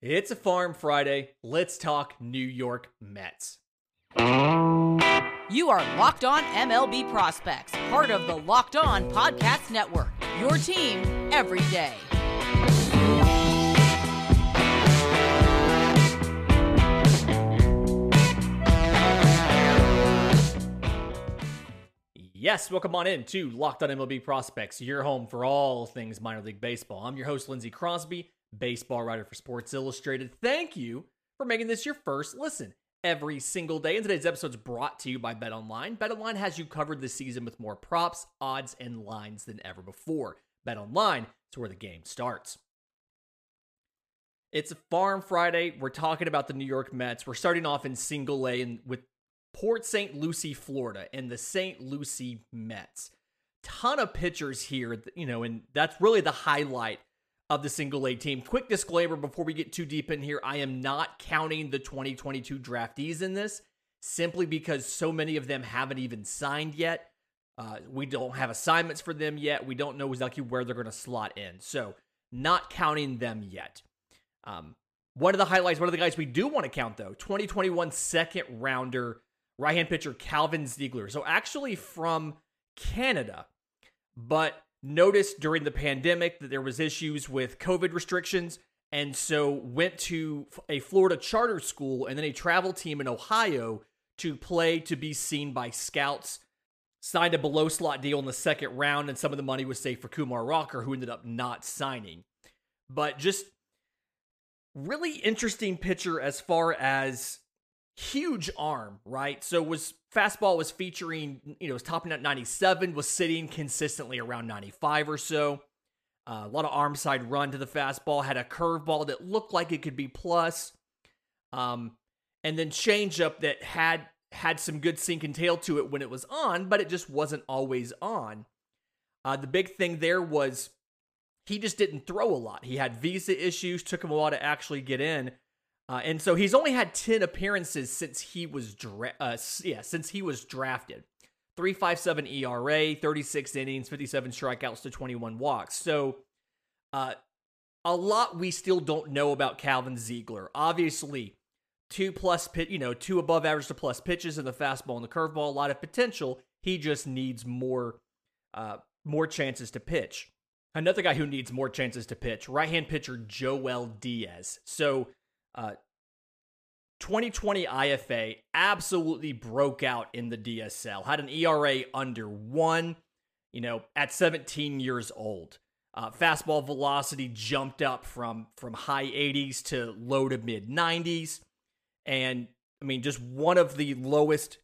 It's a Farm Friday. Let's talk New York Mets. You are Locked On MLB Prospects, part of the Locked On Podcast Network. Your team every day. Yes, welcome on in to Locked On MLB Prospects, your home for all things minor league baseball. I'm your host, Lindsey Crosby baseball writer for Sports Illustrated. Thank you for making this your first listen every single day. And today's episode is brought to you by BetOnline. BetOnline has you covered this season with more props, odds, and lines than ever before. BetOnline is where the game starts. It's a Farm Friday. We're talking about the New York Mets. We're starting off in single A and with Port St. Lucie, Florida, and the St. Lucie Mets. Ton of pitchers here, you know, and that's really the highlight of the single A team. Quick disclaimer before we get too deep in here I am not counting the 2022 draftees in this simply because so many of them haven't even signed yet. Uh, we don't have assignments for them yet. We don't know exactly where they're going to slot in. So, not counting them yet. Um, one of the highlights, one of the guys we do want to count though, 2021 second rounder right hand pitcher Calvin Ziegler. So, actually from Canada, but noticed during the pandemic that there was issues with COVID restrictions and so went to a Florida charter school and then a travel team in Ohio to play to be seen by scouts. Signed a below slot deal in the second round, and some of the money was saved for Kumar Rocker, who ended up not signing. But just really interesting pitcher as far as huge arm, right? So was fastball was featuring, you know, was topping at 97, was sitting consistently around 95 or so. Uh, a lot of arm side run to the fastball, had a curveball that looked like it could be plus. Um, and then changeup that had had some good sink and tail to it when it was on, but it just wasn't always on. Uh, the big thing there was he just didn't throw a lot. He had visa issues, took him a while to actually get in. Uh, and so he's only had 10 appearances since he was dra- uh, yeah, since he was drafted. 357 ERA, 36 innings, 57 strikeouts to 21 walks. So uh, a lot we still don't know about Calvin Ziegler. Obviously, two plus pit, you know, two above average to plus pitches in the fastball and the curveball, a lot of potential. He just needs more uh, more chances to pitch. Another guy who needs more chances to pitch, right-hand pitcher Joel Diaz. So uh, 2020 IFA absolutely broke out in the DSL. Had an ERA under one, you know, at 17 years old. Uh, fastball velocity jumped up from from high 80s to low to mid 90s, and I mean, just one of the lowest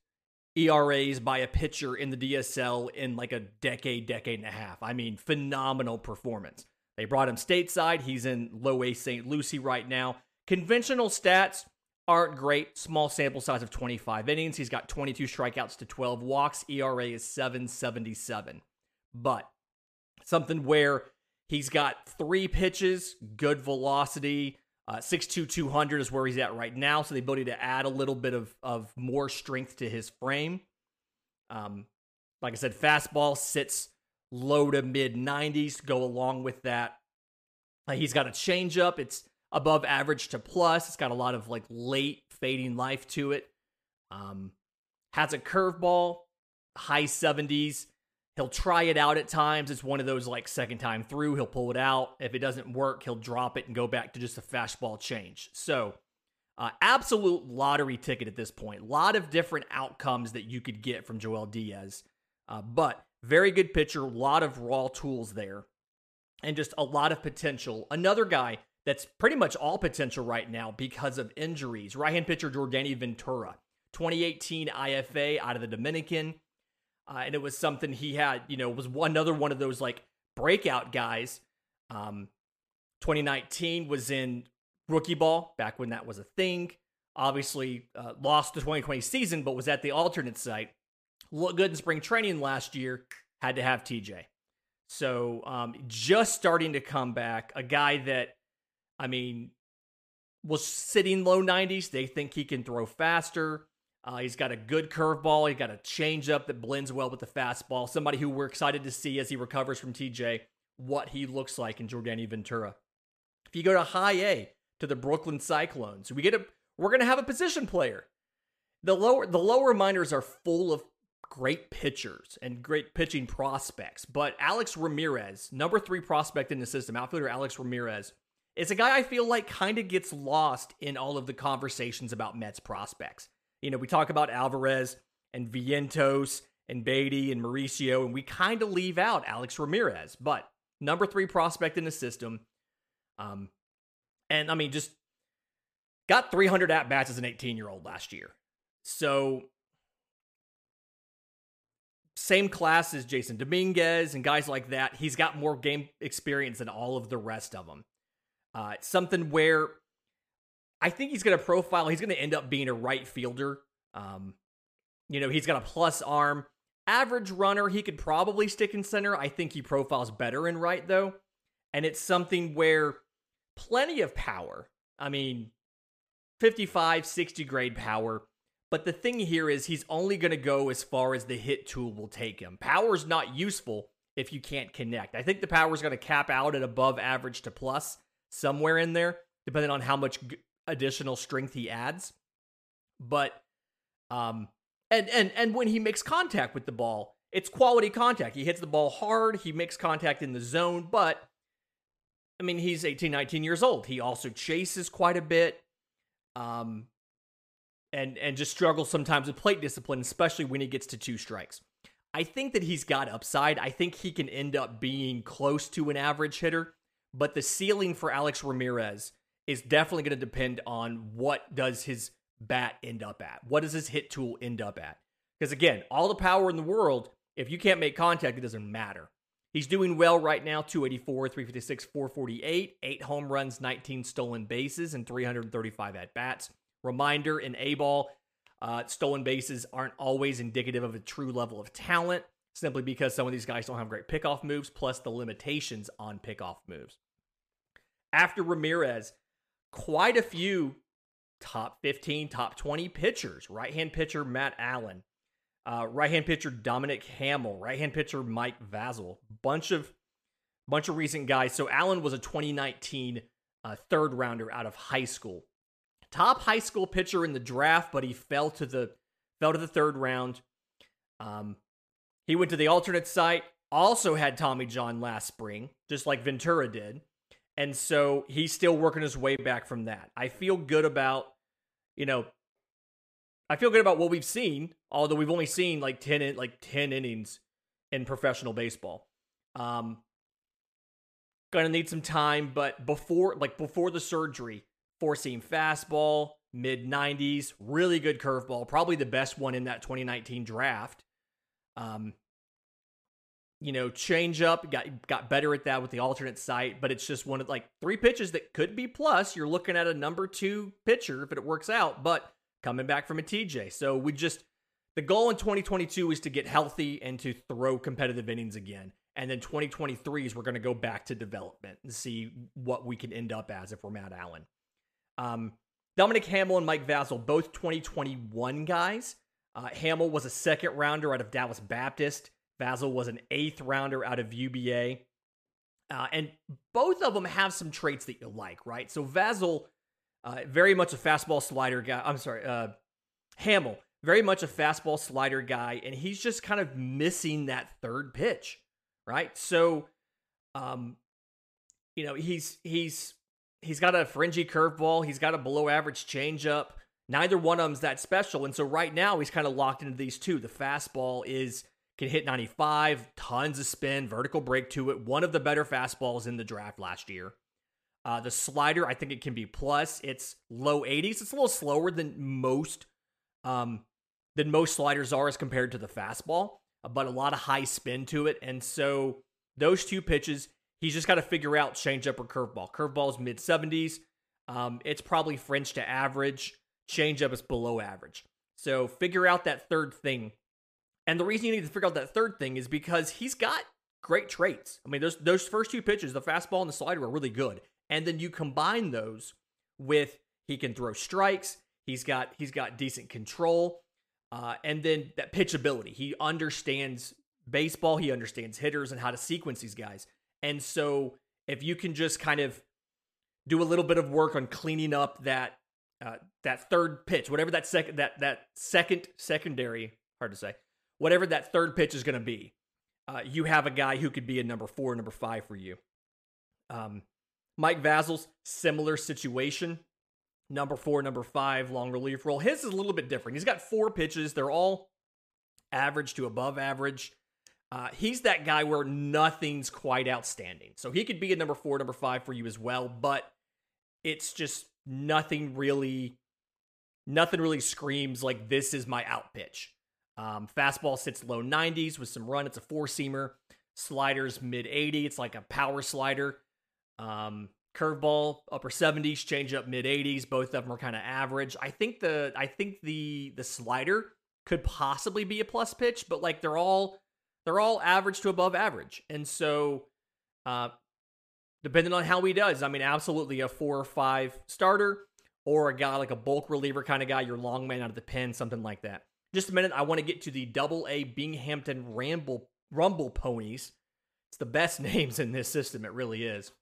ERAs by a pitcher in the DSL in like a decade, decade and a half. I mean, phenomenal performance. They brought him stateside. He's in low A St. Lucie right now. Conventional stats aren't great. Small sample size of 25 innings. He's got 22 strikeouts to 12 walks. ERA is 777. But something where he's got three pitches, good velocity. Uh, 6'2, 200 is where he's at right now. So the ability to add a little bit of, of more strength to his frame. Um, like I said, fastball sits low to mid 90s go along with that. Uh, he's got a changeup. It's above average to plus. It's got a lot of like late fading life to it. Um, has a curveball, high 70s. He'll try it out at times. It's one of those like second time through, he'll pull it out. If it doesn't work, he'll drop it and go back to just a fastball change. So, uh, absolute lottery ticket at this point. A lot of different outcomes that you could get from Joel Diaz. Uh, but very good pitcher, a lot of raw tools there, and just a lot of potential. Another guy that's pretty much all potential right now because of injuries. Right hand pitcher Jordany Ventura, 2018 IFA out of the Dominican. Uh, and it was something he had, you know, was one, another one of those like breakout guys. Um, 2019 was in rookie ball back when that was a thing. Obviously, uh, lost the 2020 season, but was at the alternate site. Looked good in spring training last year. Had to have TJ. So um, just starting to come back. A guy that I mean, was sitting low 90s. They think he can throw faster. Uh, he's got a good curveball. He's got a changeup that blends well with the fastball. Somebody who we're excited to see as he recovers from TJ what he looks like in Jordany Ventura. If you go to high A to the Brooklyn Cyclones. We get a we're to have a position player. The lower the lower minors are full of great pitchers and great pitching prospects, but Alex Ramirez, number 3 prospect in the system, outfielder Alex Ramirez, is a guy I feel like kind of gets lost in all of the conversations about Mets prospects. You know, we talk about Alvarez and Vientos and Baty and Mauricio, and we kind of leave out Alex Ramirez, but number three prospect in the system. Um, and I mean, just got 300 at bats as an 18 year old last year. So, same class as Jasson Dominguez and guys like that. He's got more game experience than all of the rest of them. Uh, something where I think he's going to profile. He's going to end up being a right fielder. Um, you know, he's got a plus arm. Average runner, he could probably stick in center. I think he profiles better in right, though. And it's something where plenty of power. I mean, 55, 60 grade power. But the thing here is he's only going to go as far as the hit tool will take him. Power is not useful if you can't connect. I think the power is going to cap out at above average to plus somewhere in there, depending on how much additional strength he adds. But um and and and when he makes contact with the ball, it's quality contact. He hits the ball hard, he makes contact in the zone, but I mean, he's 18, 19 years old. He also chases quite a bit. Um and and just struggles sometimes with plate discipline, especially when he gets to two strikes. I think that he's got upside. I think he can end up being close to an average hitter, but the ceiling for Alex Ramirez is definitely going to depend on what does his bat end up at? What does his hit tool end up at? Because again, all the power in the world, if you can't make contact, it doesn't matter. He's doing well right now 284, 356, 448, eight home runs, 19 stolen bases, and 335 at bats. Reminder in A ball, uh, stolen bases aren't always indicative of a true level of talent, simply because some of these guys don't have great pickoff moves, plus the limitations on pickoff moves. After Ramirez, quite a few top 15, top 20 pitchers. Right hand pitcher Matt Allen, uh, right hand pitcher Dominic Hamel, right hand pitcher Mike Vasil. Bunch of bunch of recent guys. So Allen was a 2019 uh, third rounder out of high school. Top high school pitcher in the draft, but he fell to the fell to the third round. Um, he went to the alternate site. Also had Tommy John last spring, just like Ventura did. And so he's still working his way back from that. I feel good about you know, I feel good about what we've seen, although we've only seen like 10 in, like 10 innings in professional baseball. Um gonna need some time, but before like before the surgery, four seam fastball, mid 90s, really good curveball, probably the best one in that 2019 draft. Um you know, change up, got got better at that with the alternate site, but it's just one of like three pitches that could be plus. You're looking at a number two pitcher if it works out, but coming back from a TJ. So we just the goal in 2022 is to get healthy and to throw competitive innings again. And then 2023 is we're going to go back to development and see what we can end up as if we're Matt Allen. Um, Dominic Hamel and Mike Vasil, both 2021 guys. Uh, Hamel was a second rounder out of Dallas Baptist. Vasil was an eighth rounder out of UVA. Uh, and both of them have some traits that you like, right? So Vasil, uh, very much a fastball slider guy. I'm sorry, uh, Hamel, very much a fastball slider guy, and he's just kind of missing that third pitch, right? So, um, you know, he's he's he's got a fringy curveball, he's got a below average changeup. Neither one of them's that special, and so right now he's kind of locked into these two. The fastball is can hit 95, tons of spin, vertical break to it. One of the better fastballs in the draft last year. Uh, the slider, I think it can be plus. It's low 80s. It's a little slower than most um, than most sliders are as compared to the fastball, but a lot of high spin to it. And so those two pitches, he's just got to figure out changeup or curveball. Curveball is mid 70s. Um, it's probably fringe to average. Changeup is below average. So figure out that third thing and the reason you need to figure out that third thing is because he's got great traits. I mean, those those first two pitches, the fastball and the slider, are really good. And then you combine those with he can throw strikes. He's got he's got decent control, uh, and then that pitchability. He understands baseball. He understands hitters and how to sequence these guys. And so if you can just kind of do a little bit of work on cleaning up that uh, that third pitch, whatever that second that that second secondary hard to say, whatever that third pitch is going to be. Uh, you have a guy who could be a number four, number five for you. Um, Mike Vasil's similar situation, number four, number five, long relief role. His is a little bit different. He's got four pitches. They're all average to above average. Uh, he's that guy where nothing's quite outstanding. So he could be a number four, number five for you as well, but it's just nothing really, nothing really screams like this is my out pitch. Um, fastball sits low 90s with some run. It's a four seamer. Sliders mid 80. It's like a power slider. Um, curveball upper 70s, changeup mid 80s. Both of them are kind of average. I think the I think the the slider could possibly be a plus pitch, but like they're all they're all average to above average. And so uh depending on how he does, I mean absolutely a 4 or 5 starter or a guy like a bulk reliever kind of guy, your long man out of the pen, something like that. Just a minute, I want to get to the double A Binghamton Ramble Rumble Ponies. It's the best names in this system, it really is.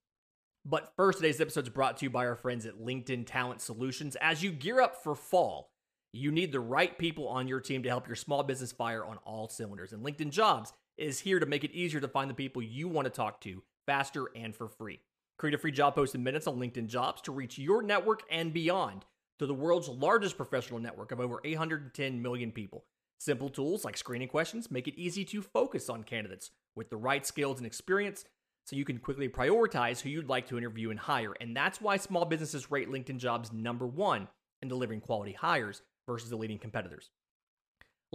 But first, today's episode is brought to you by our friends at LinkedIn Talent Solutions. As you gear up for fall, you need the right people on your team to help your small business fire on all cylinders. And LinkedIn Jobs is here to make it easier to find the people you want to talk to faster and for free. Create a free job post in minutes on LinkedIn Jobs to reach your network and beyond to the world's largest professional network of over 810 million people. Simple tools like screening questions make it easy to focus on candidates with the right skills and experience so you can quickly prioritize who you'd like to interview and hire. And that's why small businesses rate LinkedIn Jobs number one in delivering quality hires versus the leading competitors.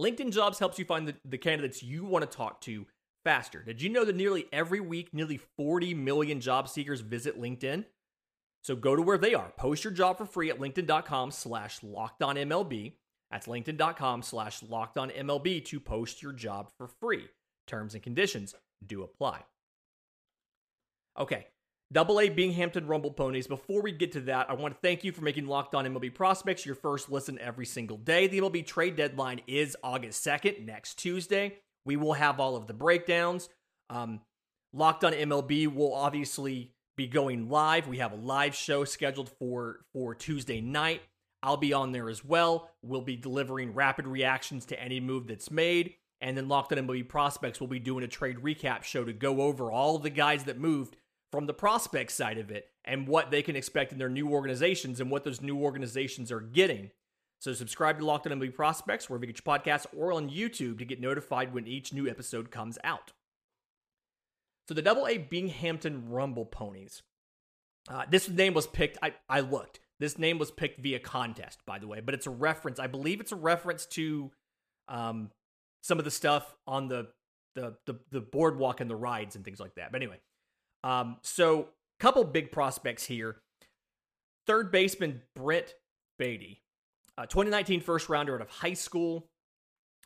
LinkedIn Jobs helps you find the, the candidates you want to talk to faster. Did you know that nearly every week, nearly 40 million job seekers visit LinkedIn? So go to where they are. Post your job for free at linkedin.com slash lockedonmlb. That's linkedin.com slash lockedonmlb to post your job for free. Terms and conditions do apply. Okay, Double A Binghamton Rumble Ponies. Before we get to that, I want to thank you for making Locked On MLB Prospects your first listen every single day. The MLB trade deadline is August 2nd, next Tuesday. We will have all of the breakdowns. Um, Locked On MLB will obviously be going live. We have a live show scheduled for for Tuesday night. I'll be on there as well. We'll be delivering rapid reactions to any move that's made. And then Locked On MLB Prospects will be doing a trade recap show to go over all of the guys that moved from the prospect side of it and what they can expect in their new organizations and what those new organizations are getting. So subscribe to Locked On MLB Prospects wherever you get your podcasts or on YouTube to get notified when each new episode comes out. So the Double A Binghamton Rumble Ponies. Uh, this name was picked. I, I looked. This name was picked via contest, by the way, but it's a reference. I believe it's a reference to um, some of the stuff on the, the the the boardwalk and the rides and things like that. But anyway, um, so, couple big prospects here. Third baseman Brett Baty, uh, 2019 first rounder out of high school.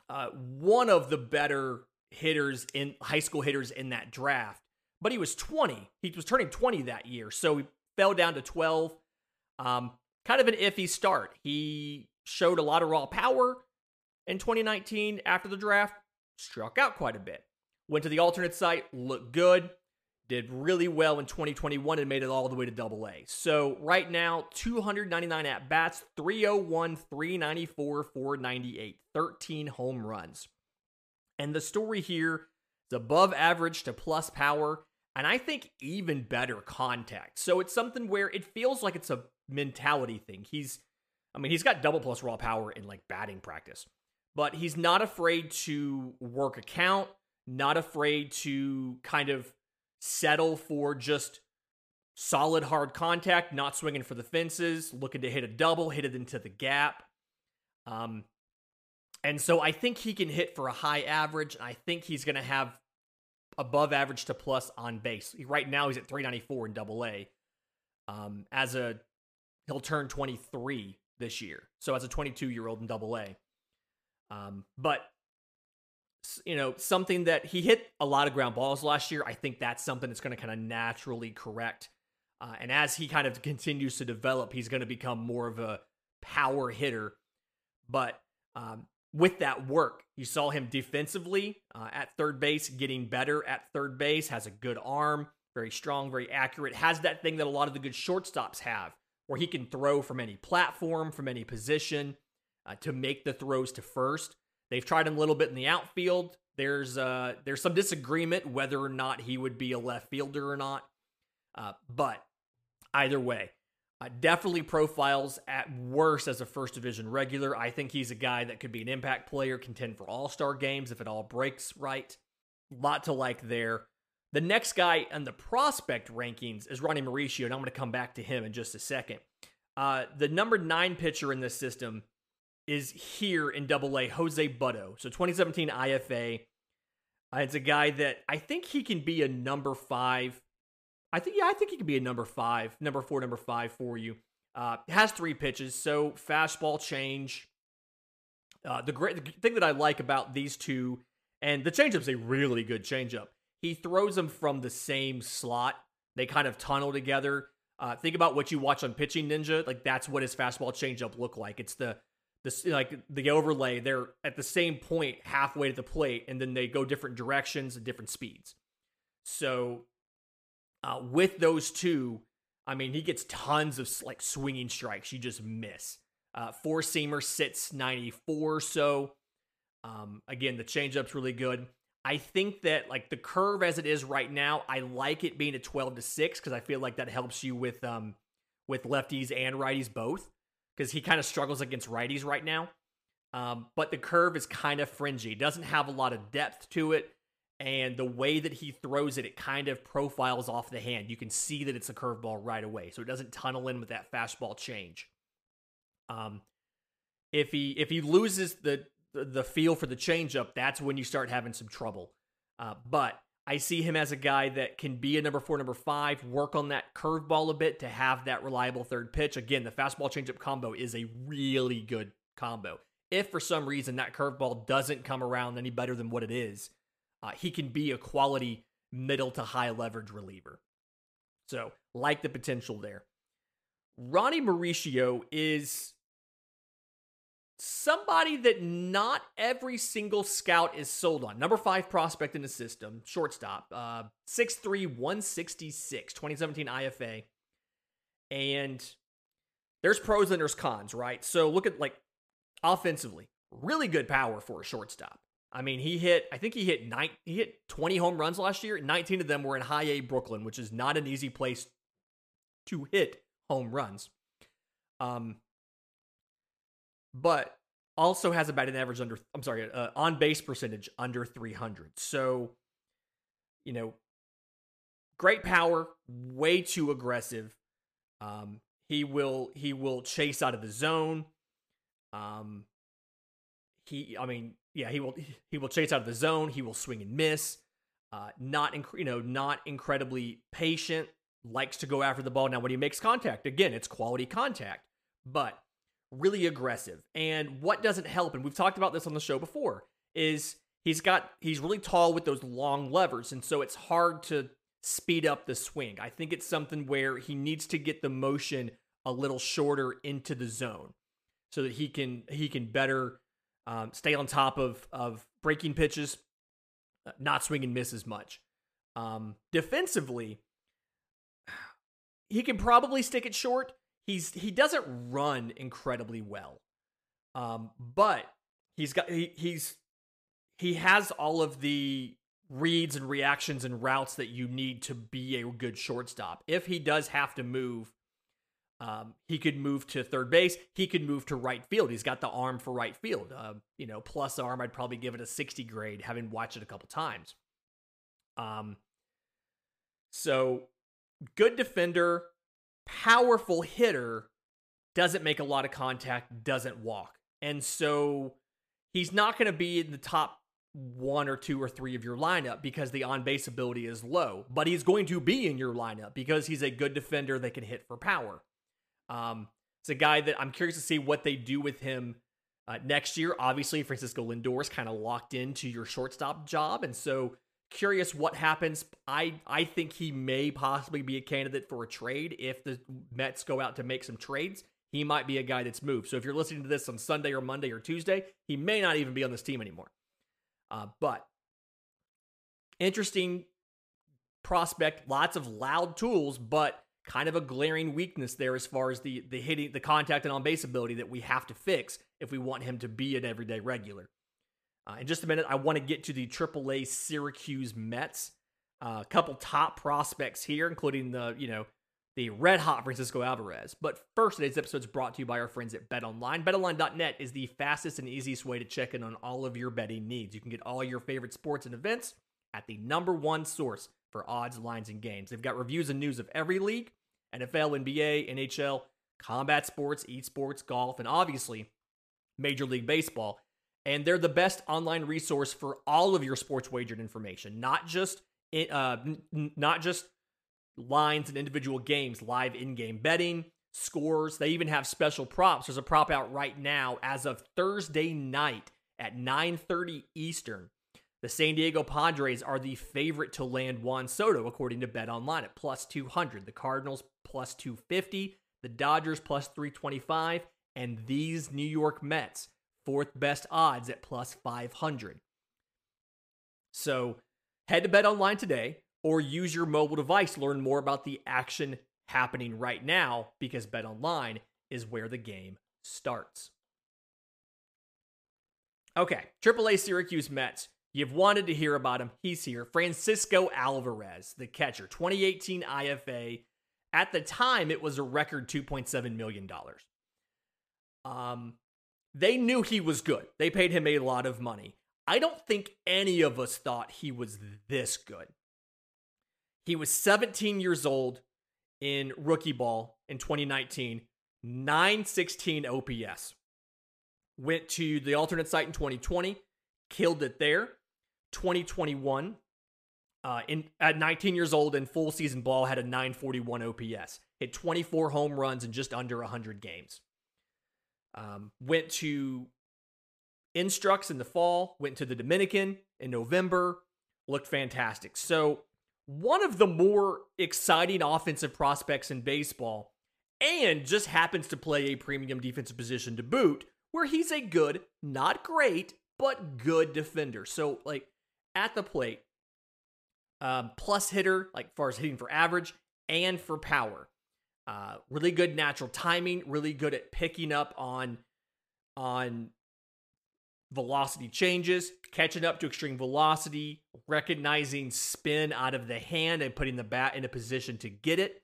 Uh, one of the better hitters in high school hitters in that draft, but he was 20. He was turning 20 that year, so he fell down to 12. Um, kind of an iffy start. He showed a lot of raw power in 2019 after the draft, struck out quite a bit. Went to the alternate site, looked good did really well in 2021 and made it all the way to double A. So right now, 299 at bats, 301, 394, 498, 13 home runs. And the story here is above average to plus power, and I think even better contact. So it's something where it feels like it's a mentality thing. He's, I mean, he's got double plus raw power in like batting practice, but he's not afraid to work a count, not afraid to kind of settle for just solid hard contact, not swinging for the fences, looking to hit a double, hit it into the gap. Um, and so I think he can hit for a high average. I think he's going to have above average to plus on base. Right now he's at 394 in double A. Um, as a he'll turn 23 this year. So as a 22 year old in double A. Um, but you know, something that he hit a lot of ground balls last year. I think that's something that's going to kind of naturally correct. Uh, and as he kind of continues to develop, he's going to become more of a power hitter. But um, with that work, you saw him defensively uh, at third base getting better at third base, has a good arm, very strong, very accurate. Has that thing that a lot of the good shortstops have, where he can throw from any platform, from any position, uh, to make the throws to first. They've tried him a little bit in the outfield. There's uh, there's some disagreement whether or not he would be a left fielder or not. Uh, but either way, uh, definitely profiles at worst as a first division regular. I think he's a guy that could be an impact player, contend for all star games if it all breaks right. Lot to like there. The next guy on the prospect rankings is Ronny Mauricio, and I'm going to come back to him in just a second. Uh, the number nine pitcher in this system is here in Double A, Jose Butto. So 2017 IFA. Uh, it's a guy that I think he can be a number five. I think yeah, I think he can be a number five, number four, number five for you. Uh, has three pitches, so fastball change. Uh, the great the thing that I like about these two, and the changeup's a really good changeup. He throws them from the same slot. They kind of tunnel together. Uh, think about what you watch on Pitching Ninja. Like that's what his fastball changeup look like. It's the this like the overlay. They're at the same point halfway to the plate, and then they go different directions and different speeds. So uh, with those two, I mean, he gets tons of like swinging strikes. You just miss. Uh, four seamer sits 94 so. Um, again, the changeup's really good. I think that like the curve as it is right now, I like it being a 12 to 6 because I feel like that helps you with um with lefties and righties both because he kind of struggles against righties right now. Um, but the curve is kind of fringy. Doesn't have a lot of depth to it. And the way that he throws it, it kind of profiles off the hand. You can see that it's a curveball right away. So it doesn't tunnel in with that fastball change. Um, if he if he loses the the, feel for the changeup, that's when you start having some trouble. Uh, but I see him as a guy that can be a number four, number five, work on that curveball a bit to have that reliable third pitch. Again, the fastball changeup combo is a really good combo. If for some reason that curveball doesn't come around any better than what it is, uh, he can be a quality middle to high leverage reliever. So, like the potential there. Ronny Mauricio is somebody that not every single scout is sold on. Number five prospect in the system, shortstop, uh, 6'3, 166, 2017 IFA. And there's pros and there's cons, right? So look at like offensively, really good power for a shortstop. I mean, he hit, I think he hit nine, he hit 20 home runs last year. 19 of them were in high A Brooklyn, which is not an easy place to hit home runs. Um, but also has a batting average under I'm sorry, uh, on base percentage under 300. So, you know, great power, way too aggressive. Um, he will he will chase out of the zone. Um, he I mean, yeah, he will he will chase out of the zone. He will swing and miss. Uh, not inc- you know not incredibly patient. Likes to go after the ball. Now, when he makes contact, again, it's quality contact. But really aggressive. And what doesn't help, and we've talked about this on the show before, is he's got he's really tall with those long levers, and so it's hard to speed up the swing. I think it's something where he needs to get the motion a little shorter into the zone so that he can he can better um, stay on top of of breaking pitches, uh, not swing and miss as much. Um, defensively, he can probably stick it short, he's he doesn't run incredibly well, um, but he's got he, he's he has all of the reads and reactions and routes that you need to be a good shortstop. If he does have to move, um, he could move to third base. He could move to right field. He's got the arm for right field. Uh, you know, plus arm, I'd probably give it a 60 grade, having watched it a couple times. Um, so good defender, powerful hitter doesn't make a lot of contact, doesn't walk. And so he's not going to be in the top one or two or three of your lineup because the on base ability is low, but he's going to be in your lineup because he's a good defender that can hit for power. Um, it's a guy that I'm curious to see what they do with him uh, next year. Obviously, Francisco Lindor is kind of locked into your shortstop job, and so curious what happens. I I think he may possibly be a candidate for a trade if the Mets go out to make some trades. He might be a guy that's moved. So if you're listening to this on Sunday or Monday or Tuesday, he may not even be on this team anymore. Uh, but interesting prospect, lots of loud tools, but kind of a glaring weakness there as far as the the hitting, the contact and on base ability that we have to fix if we want him to be an everyday regular. Uh, in just a minute, I want to get to the AAA Syracuse Mets. A uh, couple top prospects here, including the you know the red hot Francisco Alvarez. But first, today's episode is brought to you by our friends at BetOnline. BetOnline.net is the fastest and easiest way to check in on all of your betting needs. You can get all your favorite sports and events at the number one source for odds, lines, and games. They've got reviews and news of every league NFL, NBA, NHL, combat sports, esports, golf, and obviously Major League Baseball. And they're the best online resource for all of your sports wagered information, not just uh, not just lines and individual games, live in-game betting, scores. They even have special props. There's a prop out right now as of Thursday night at 9:30 Eastern. The San Diego Padres are the favorite to land Juan Soto according to Bet Online at plus 200. The Cardinals plus 250, the Dodgers plus 325, and these New York Mets fourth best odds at plus 500. So, head to Bet Online today or use your mobile device to learn more about the action happening right now because Bet Online is where the game starts. Okay, AAA Syracuse Mets. You've wanted to hear about him. He's here. Francisco Alvarez, the catcher, 2018 IFA. At the time, it was a record $2.7 million. Um, they knew he was good. They paid him a lot of money. I don't think any of us thought he was this good. He was 17 years old in rookie ball in 2019, 916 OPS. Went to the alternate site in 2020, killed it there. 2021, uh, in at 19 years old in full season ball, had a 941 OPS. Hit 24 home runs in just under 100 games. Um, went to Instructs in the fall, went to the Dominican in November, looked fantastic. So one of the more exciting offensive prospects in baseball, and just happens to play a premium defensive position to boot, where he's a good, not great, but good defender. So, like, at the plate, um, plus hitter, like, far as hitting for average and for power. Uh, really good natural timing, really good at picking up on on velocity changes, catching up to extreme velocity, recognizing spin out of the hand and putting the bat in a position to get it.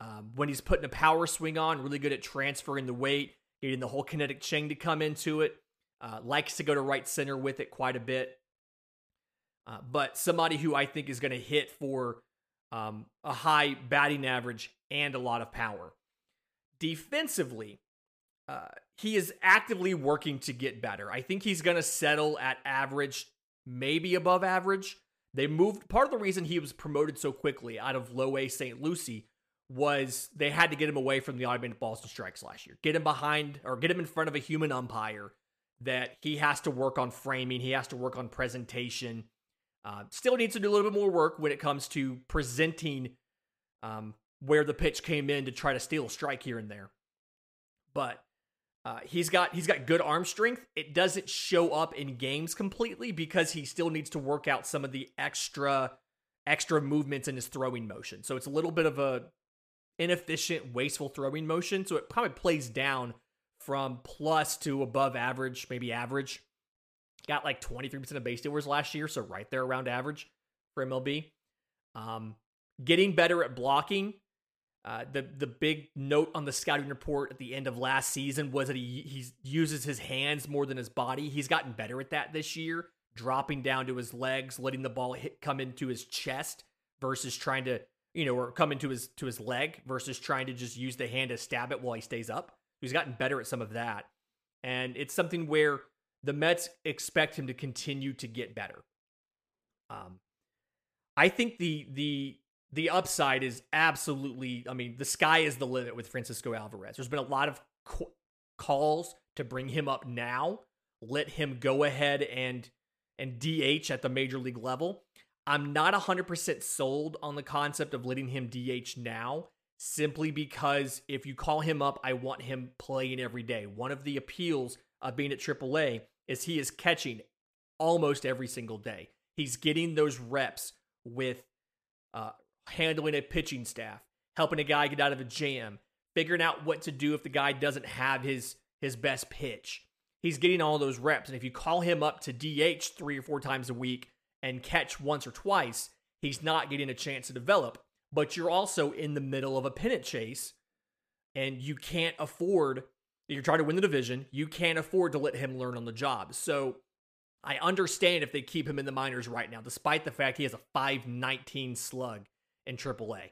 Um, when he's putting a power swing on, really good at transferring the weight, getting the whole kinetic chain to come into it. Uh, likes to go to right center with it quite a bit. Uh, but somebody who I think is going to hit for um, a high batting average and a lot of power. Defensively, uh, he is actively working to get better. I think he's going to settle at average, maybe above average. They moved part of the reason he was promoted so quickly out of low A St. Lucie was they had to get him away from the automated balls and strikes last year. Get him behind or get him in front of a human umpire that he has to work on framing, he has to work on presentation. Uh, still needs to do a little bit more work when it comes to presenting um, where the pitch came in to try to steal a strike here and there. But uh, he's got he's got good arm strength. It doesn't show up in games completely because he still needs to work out some of the extra extra movements in his throwing motion. So it's a little bit of a inefficient, wasteful throwing motion. So it probably plays down from plus to above average, maybe average. Got like 23% of base stealers last year, so right there around average for MLB. Um, getting better at blocking uh, the the big note on the scouting report at the end of last season was that he he uses his hands more than his body. He's gotten better at that this year, dropping down to his legs, letting the ball hit come into his chest versus trying to you know or come into his to his leg versus trying to just use the hand to stab it while he stays up. He's gotten better at some of that, and it's something where the Mets expect him to continue to get better. Um, I think the the the upside is absolutely, I mean, the sky is the limit with Francisco Alvarez. There's been a lot of calls to bring him up now, let him go ahead and and DH at the major league level. I'm not 100% sold on the concept of letting him DH now simply because if you call him up, I want him playing every day. One of the appeals of being at AAA is he is catching almost every single day. He's getting those reps with uh, handling a pitching staff, helping a guy get out of a jam, figuring out what to do if the guy doesn't have his his best pitch. He's getting all those reps, and if you call him up to DH three or four times a week and catch once or twice, he's not getting a chance to develop. But you're also in the middle of a pennant chase, and you can't afford. You're trying to win the division. You can't afford to let him learn on the job. So I understand if they keep him in the minors right now, despite the fact he has a 519 slug in AAA,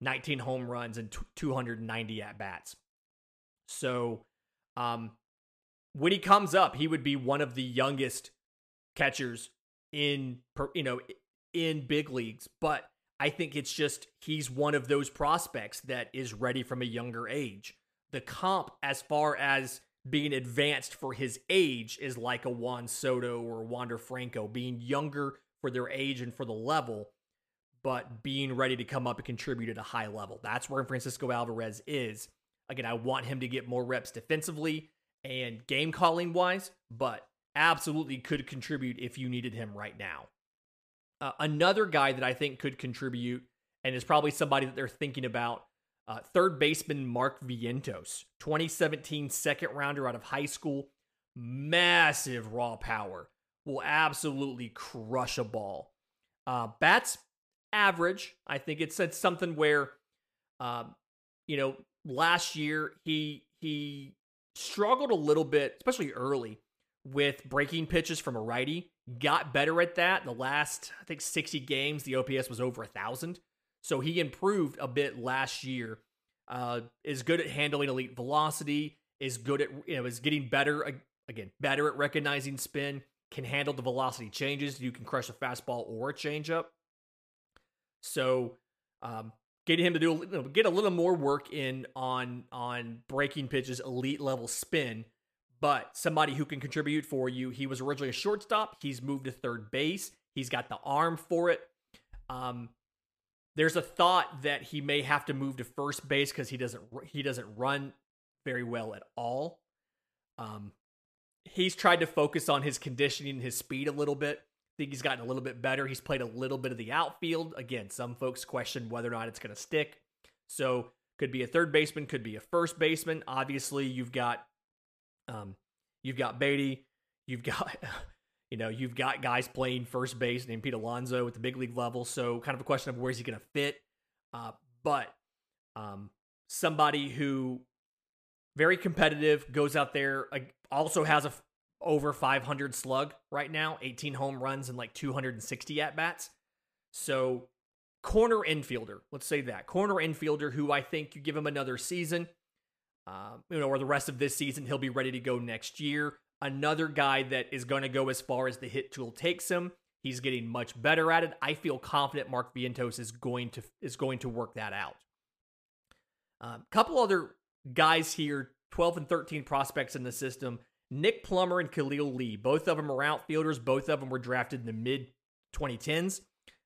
19 home runs and 290 at bats. So, um, when he comes up, he would be one of the youngest catchers in you know in big leagues. But I think it's just he's one of those prospects that is ready from a younger age. The comp, as far as being advanced for his age, is like a Juan Soto or Wander Franco, being younger for their age and for the level but being ready to come up and contribute at a high level. That's where Francisco Alvarez is. Again, I want him to get more reps defensively and game calling wise, but absolutely could contribute if you needed him right now. Uh, another guy that I think could contribute and is probably somebody that they're thinking about uh, third baseman Mark Vientos, 2017 second rounder out of high school, massive raw power, will absolutely crush a ball. Uh, bats average. I think it said something where, um, you know, last year he he struggled a little bit, especially early, with breaking pitches from a righty. Got better at that. The last I think sixty games, the OPS was over a thousand, so he improved a bit last year. Uh, is good at handling elite velocity. Is good at you know is getting better again better at recognizing spin. Can handle the velocity changes. You can crush a fastball or a changeup. So, um, getting him to do you know, get a little more work in on on breaking pitches, elite level spin, but somebody who can contribute for you. He was originally a shortstop. He's moved to third base. He's got the arm for it. Um, there's a thought that he may have to move to first base because he doesn't he doesn't run very well at all. Um, he's tried to focus on his conditioning, his speed a little bit I think he's gotten a little bit better. He's played a little bit of the outfield. Again, some folks question whether or not it's going to stick. So could be a third baseman, could be a first baseman. Obviously, you've got um, you've got Baty, you've got you know you've got guys playing first base named Pete Alonso at the big league level. So kind of a question of where's he going to fit. Uh, but um, somebody who very competitive goes out there also has a over 500 slug right now, 18 home runs and like 260 at bats. So, corner infielder, let's say that corner infielder who I think you give him another season, uh, you know, or the rest of this season, he'll be ready to go next year. Another guy that is going to go as far as the hit tool takes him. He's getting much better at it. I feel confident Mark Vientos is going to is going to work that out. A um, couple other guys here, 12 and 13 prospects in the system Nick Plummer and Khalil Lee. Both of them are outfielders. Both of them were drafted in the mid 2010s.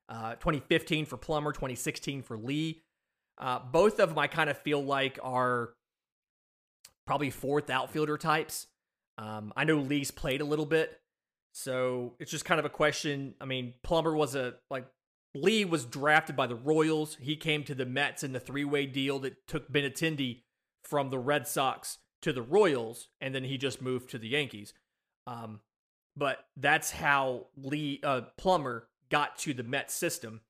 Uh, 2015 for Plummer, 2016 for Lee. Uh, both of them I kind of feel like are probably fourth outfielder types. Um, I know Lee's played a little bit, so it's just kind of a question. I mean, Plummer was a like Lee was drafted by the Royals. He came to the Mets in the three way deal that took Benintendi from the Red Sox to the Royals, and then he just moved to the Yankees. Um, but that's how Lee uh, got to the Met system.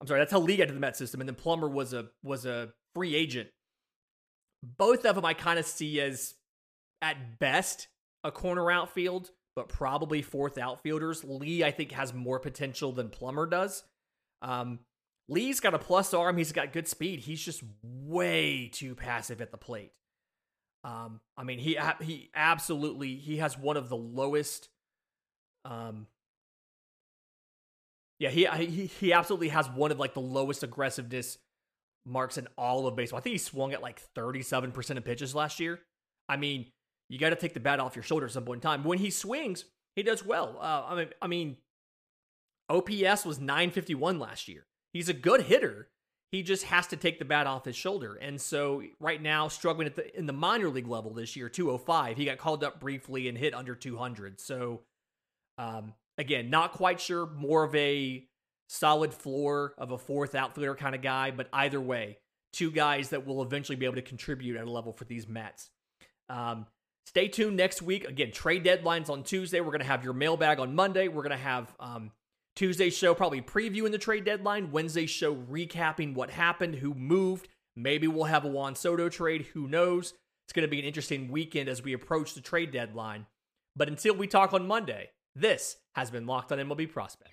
I'm sorry, that's how Lee got to the Met system, and then Plummer was a was a free agent. Both of them I kind of see as at best a corner outfield, but probably fourth outfielders. Lee I think has more potential than Plummer does. Um, Lee's got a plus arm. He's got good speed. He's just way too passive at the plate. Um, I mean, he he absolutely he has one of the lowest. Um, yeah, he he he absolutely has one of like the lowest aggressiveness marks in all of baseball. I think he swung at like thirty seven percent of pitches last year. I mean, you got to take the bat off your shoulder at some point in time. When he swings, he does well. Uh, I mean, I mean, OPS was nine fifty one last year. He's a good hitter. He just has to take the bat off his shoulder. And so right now, struggling at the in the minor league level this year, 205. He got called up briefly and hit under 200. So um, again, not quite sure. More of a solid floor of a fourth outfielder kind of guy, but either way, two guys that will eventually be able to contribute at a level for these Mets. Um, stay tuned next week. Again, trade deadlines on Tuesday. We're going to have your mailbag on Monday. We're going to have um, Tuesday's show probably previewing the trade deadline. Wednesday's show recapping what happened, who moved. Maybe we'll have a Juan Soto trade. Who knows? It's going to be an interesting weekend as we approach the trade deadline. But until we talk on Monday, this has been Locked on MLB Prospect.